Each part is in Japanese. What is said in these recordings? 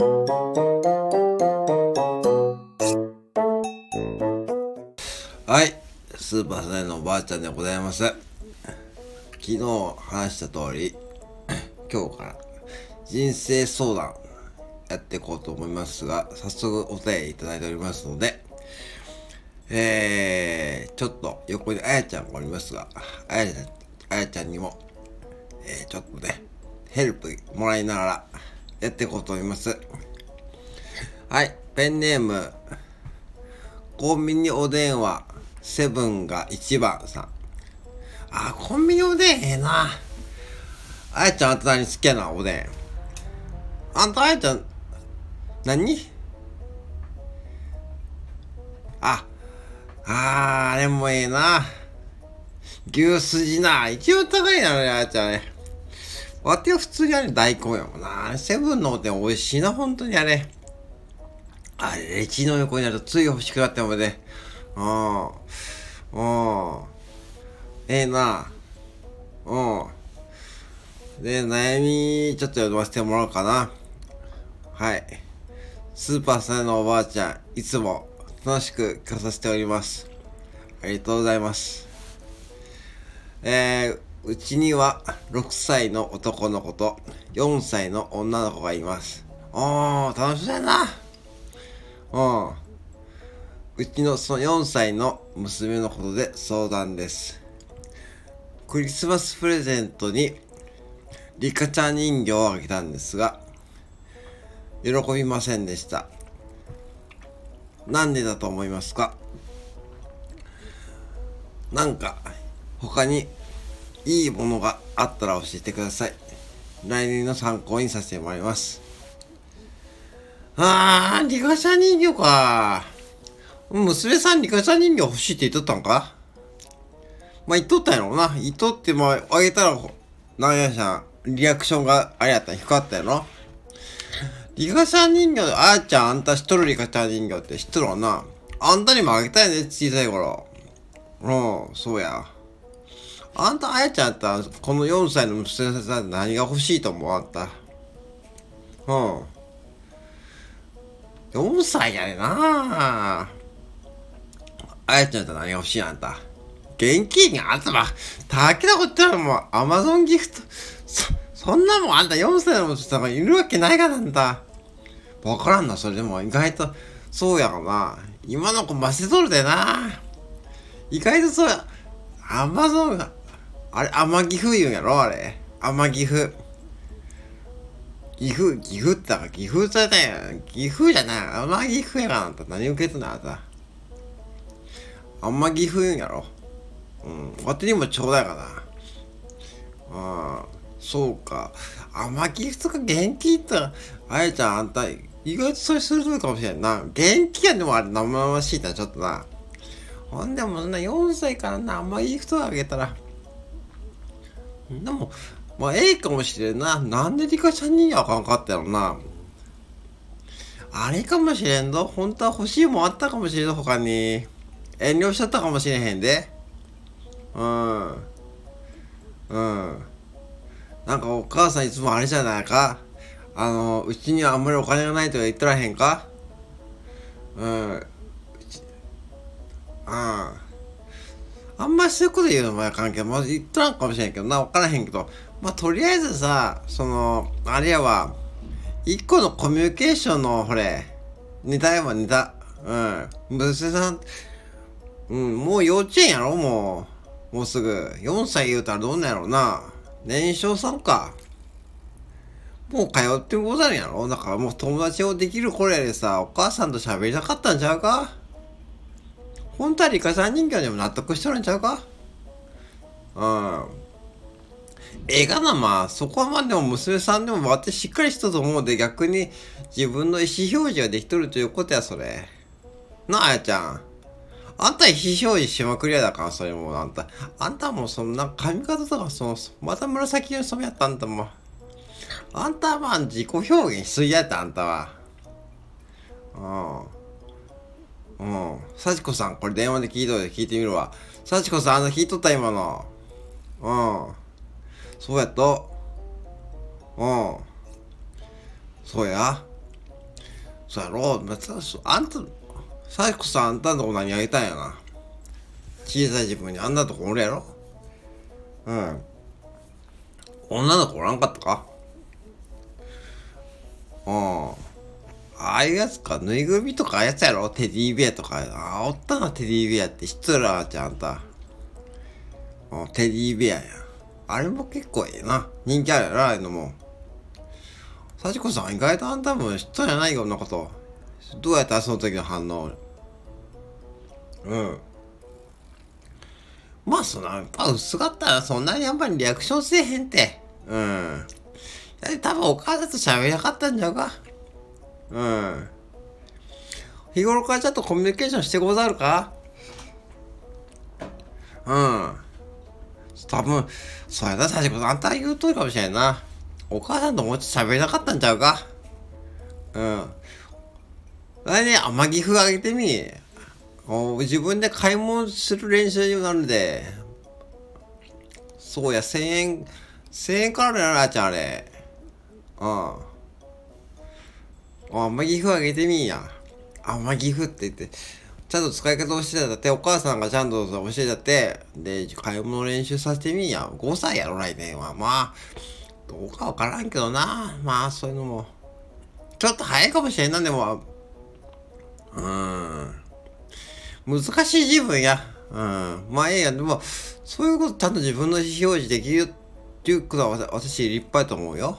はい、スーパーサイのおばあちゃんでございます。昨日話した通り、今日から人生相談やっていこうと思いますが、早速お便りいただいておりますので、えー、ちょっと横にあやちゃんがおりますが、あやちゃん、あやちゃんにも、えー、ちょっとね、ヘルプもらいながらやっていこうと思います。はい、ペンネーム、コンビニおでんは、セブンが一番さん。あ、コンビニおでんええな。あやちゃんあんた何好きやな、おでん。あんたあやちゃん、何？あ、あー、あれもええな。牛すじな。一応高いな、あやちゃんね。わては普通にあれ大根やもんな。セブンのおでん美味しいな、本当にあれ。あれ、レジの横になるとつい欲しくなってもね。うん。うん。ええな。うん。で、悩み、ちょっと読ませてもらおうかな。はい。スーパーさんのおばあちゃん、いつも楽しく聞かさせております。ありがとうございます。えー、うちには6歳の男の子と4歳の女の子がいます。おー、楽しそうやな。うん。うちのその4歳の娘のことで相談です。クリスマスプレゼントにリカちゃん人形をあげたんですが、喜びませんでした。なんでだと思いますか？なんか、他にいいものがあったら教えてください。来年の参考にさせてもらいます。あー、リカちゃん人形か。娘さんリカちゃん人形欲しいって言っとったんか？まあ、言っとったやろな。言っとって、まあ、げたら、なんやしゃん、リアクションがあれやったん低かったやろリカちゃん人形、あーちゃん、あんた知っとるリカちゃん人形って知っとるわな。あんたにもあげたいね、小さい頃。うん、そうや。あんた、あやちゃんった、この4歳の娘さん何が欲しいと思うあんた？うん。4歳やでなあやちゃんって何が欲しいあんた？現金あんたま、たけなこと言ったらもう、アマゾンギフト、そ、そんなもんあんた4歳の娘さんがいるわけないからあんた。わからんな、それでも意外と、そうやろな。今の子マセとるでな。意外とそうや。アマゾンが、あれ、甘岐阜言うんやろ？あれ。甘岐阜。岐阜、岐阜ってだか岐阜じゃない岐阜じゃない。甘岐阜やからあんた何受けてんのあんた。甘岐阜言うんやろ？うん。わてにもちょうだいかな。ああ、そうか。甘岐阜とか元気ってあやちゃんあんた、意外とそれ鋭いかもしれんな。元気やんでもあれ生々しいな、ちょっとな。ほんでもそんな4歳からな、甘い人あげたら。でも、まあ、ええかもしれんな。なんでリカちゃんにあかんかったやろな。あれかもしれんぞ。本当は欲しいもんあったかもしれんぞ、他に。遠慮しちゃったかもしれへんで。うん。うん。なんかお母さんいつもあれじゃないか。あの、うちにはあんまりお金がないとか言ってらへんかうん。うちあ。んまりそういうこと言うのもあかんけど、まあ、言っとらんかもしれんけどな、わからへんけど、まあ、とりあえずさ、その、あれやわ、一個のコミュニケーションの、ほれ、ネタやわ、ネタ。うん。娘さん、うん、もう幼稚園やろ、もう。もうすぐ。4歳言うたらどんなんやろうな。年少さんか。もう通ってござるやろだからもう友達をできる頃やでさ、お母さんと喋りたかったんちゃうか？本当はリカさん人形でも納得しとるんちゃうか？うん。ええな、まあ、そこはまあでも娘さんでも割ってしっかりしとると思うで、逆に自分の意思表示ができとるということや、それ。なあ、あやちゃん。あんた意思表示しまくりやだから、それもあんた。あんたもそんな髪型とか、その、また紫色に染めやったあんたも。あんたはまあ自己表現しすぎやった、あんたは。うん。うん。幸子さん、これ電話で聞いといて聞いてみるわ。幸子さん、あの聞いとった今の。うん。そうやと。うん。そうや。そうやろまたあんたサイコさんあんたのとこ何やりたんやな小さい自分にあんなとこおるやろうん女の子おらんかったかうんああいうやつかぬいぐるみとかああやつやろ？テディベアとか。ああおったなテディベアって。知っとるわちゃんあんた。テディベアや。んあれも結構ええな。人気あるやろああいうのも。幸子さん意外とあんたも知っとんやないこんなこと。どうやったその時の反応？うん。まあそんなやっぱ薄かったらそんなにやっぱりリアクションせえへんって。うん。多分お母さんと喋りたかったんじゃうか？うん。日頃からちょっとコミュニケーションしてござるか？うん。多分そうやな幸子さんあんた言うとりかもしれんな。お母さんともうちょっと喋りたかったんちゃうか？うん。来年天岐阜あげてみ。自分で買い物する練習にもなるんで。そうや1000円1000円からやなちゃんあれ。うん。天岐阜あげてみんや。天岐阜って言ってちゃんと使い方教えてたってお母さんがちゃんと教えてたってで買い物練習させてみんや。5歳やろ来年は。まあどうかわからんけどな。まあそういうのも。ちょっと早いかもしれんなでも。うん。難しい自分や。うん。まあええやでもそういうことちゃんと自分の意思表示できるっていうことは私立派やと思うよ。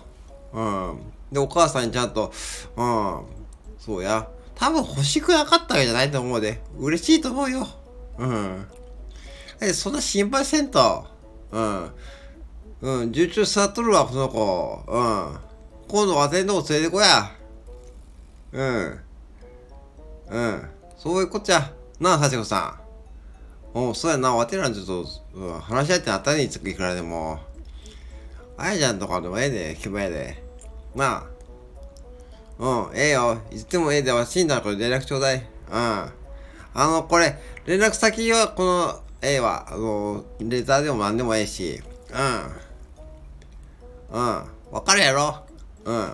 うん。でお母さんにちゃんとうんそうや多分欲しくなかったわけじゃないと思うで嬉しいと思うようんえそんな心配せんとうんうん、順調座っとるわ、この子。うん。今度忘れんとこ連れてこや。うん。うん。そういうこっちゃ。なあ、幸子さん。おう、そうやな。わてらんちょっと、うん、話し合ってあったにつくいくらでも。あやちゃんとかでもええで、気分ええで。なあ。うん、ええよ。いつでもええで、わしんだらこれ連絡ちょうだい。うん。あの、これ、連絡先は、この、ええわ。あの、レターでも何でもええし。うん。うん。わかるやろ？うん。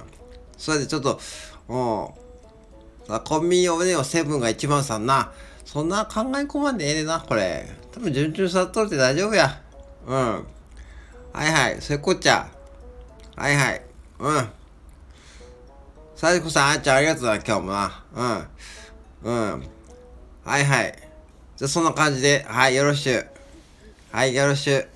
それでちょっと、うん。コンビニおねよ、セブンが一番さんな。そんな考え込まんでええでな、これ。多分順調さっとるって大丈夫や。うん。はいはい。それこっちゃ。はいはい。うん。さじこさん、あんちゃんありがとうな、今日もな。うん。うん。はいはい。じゃそんな感じで、はい、よろしゅう。はい、よろしゅう。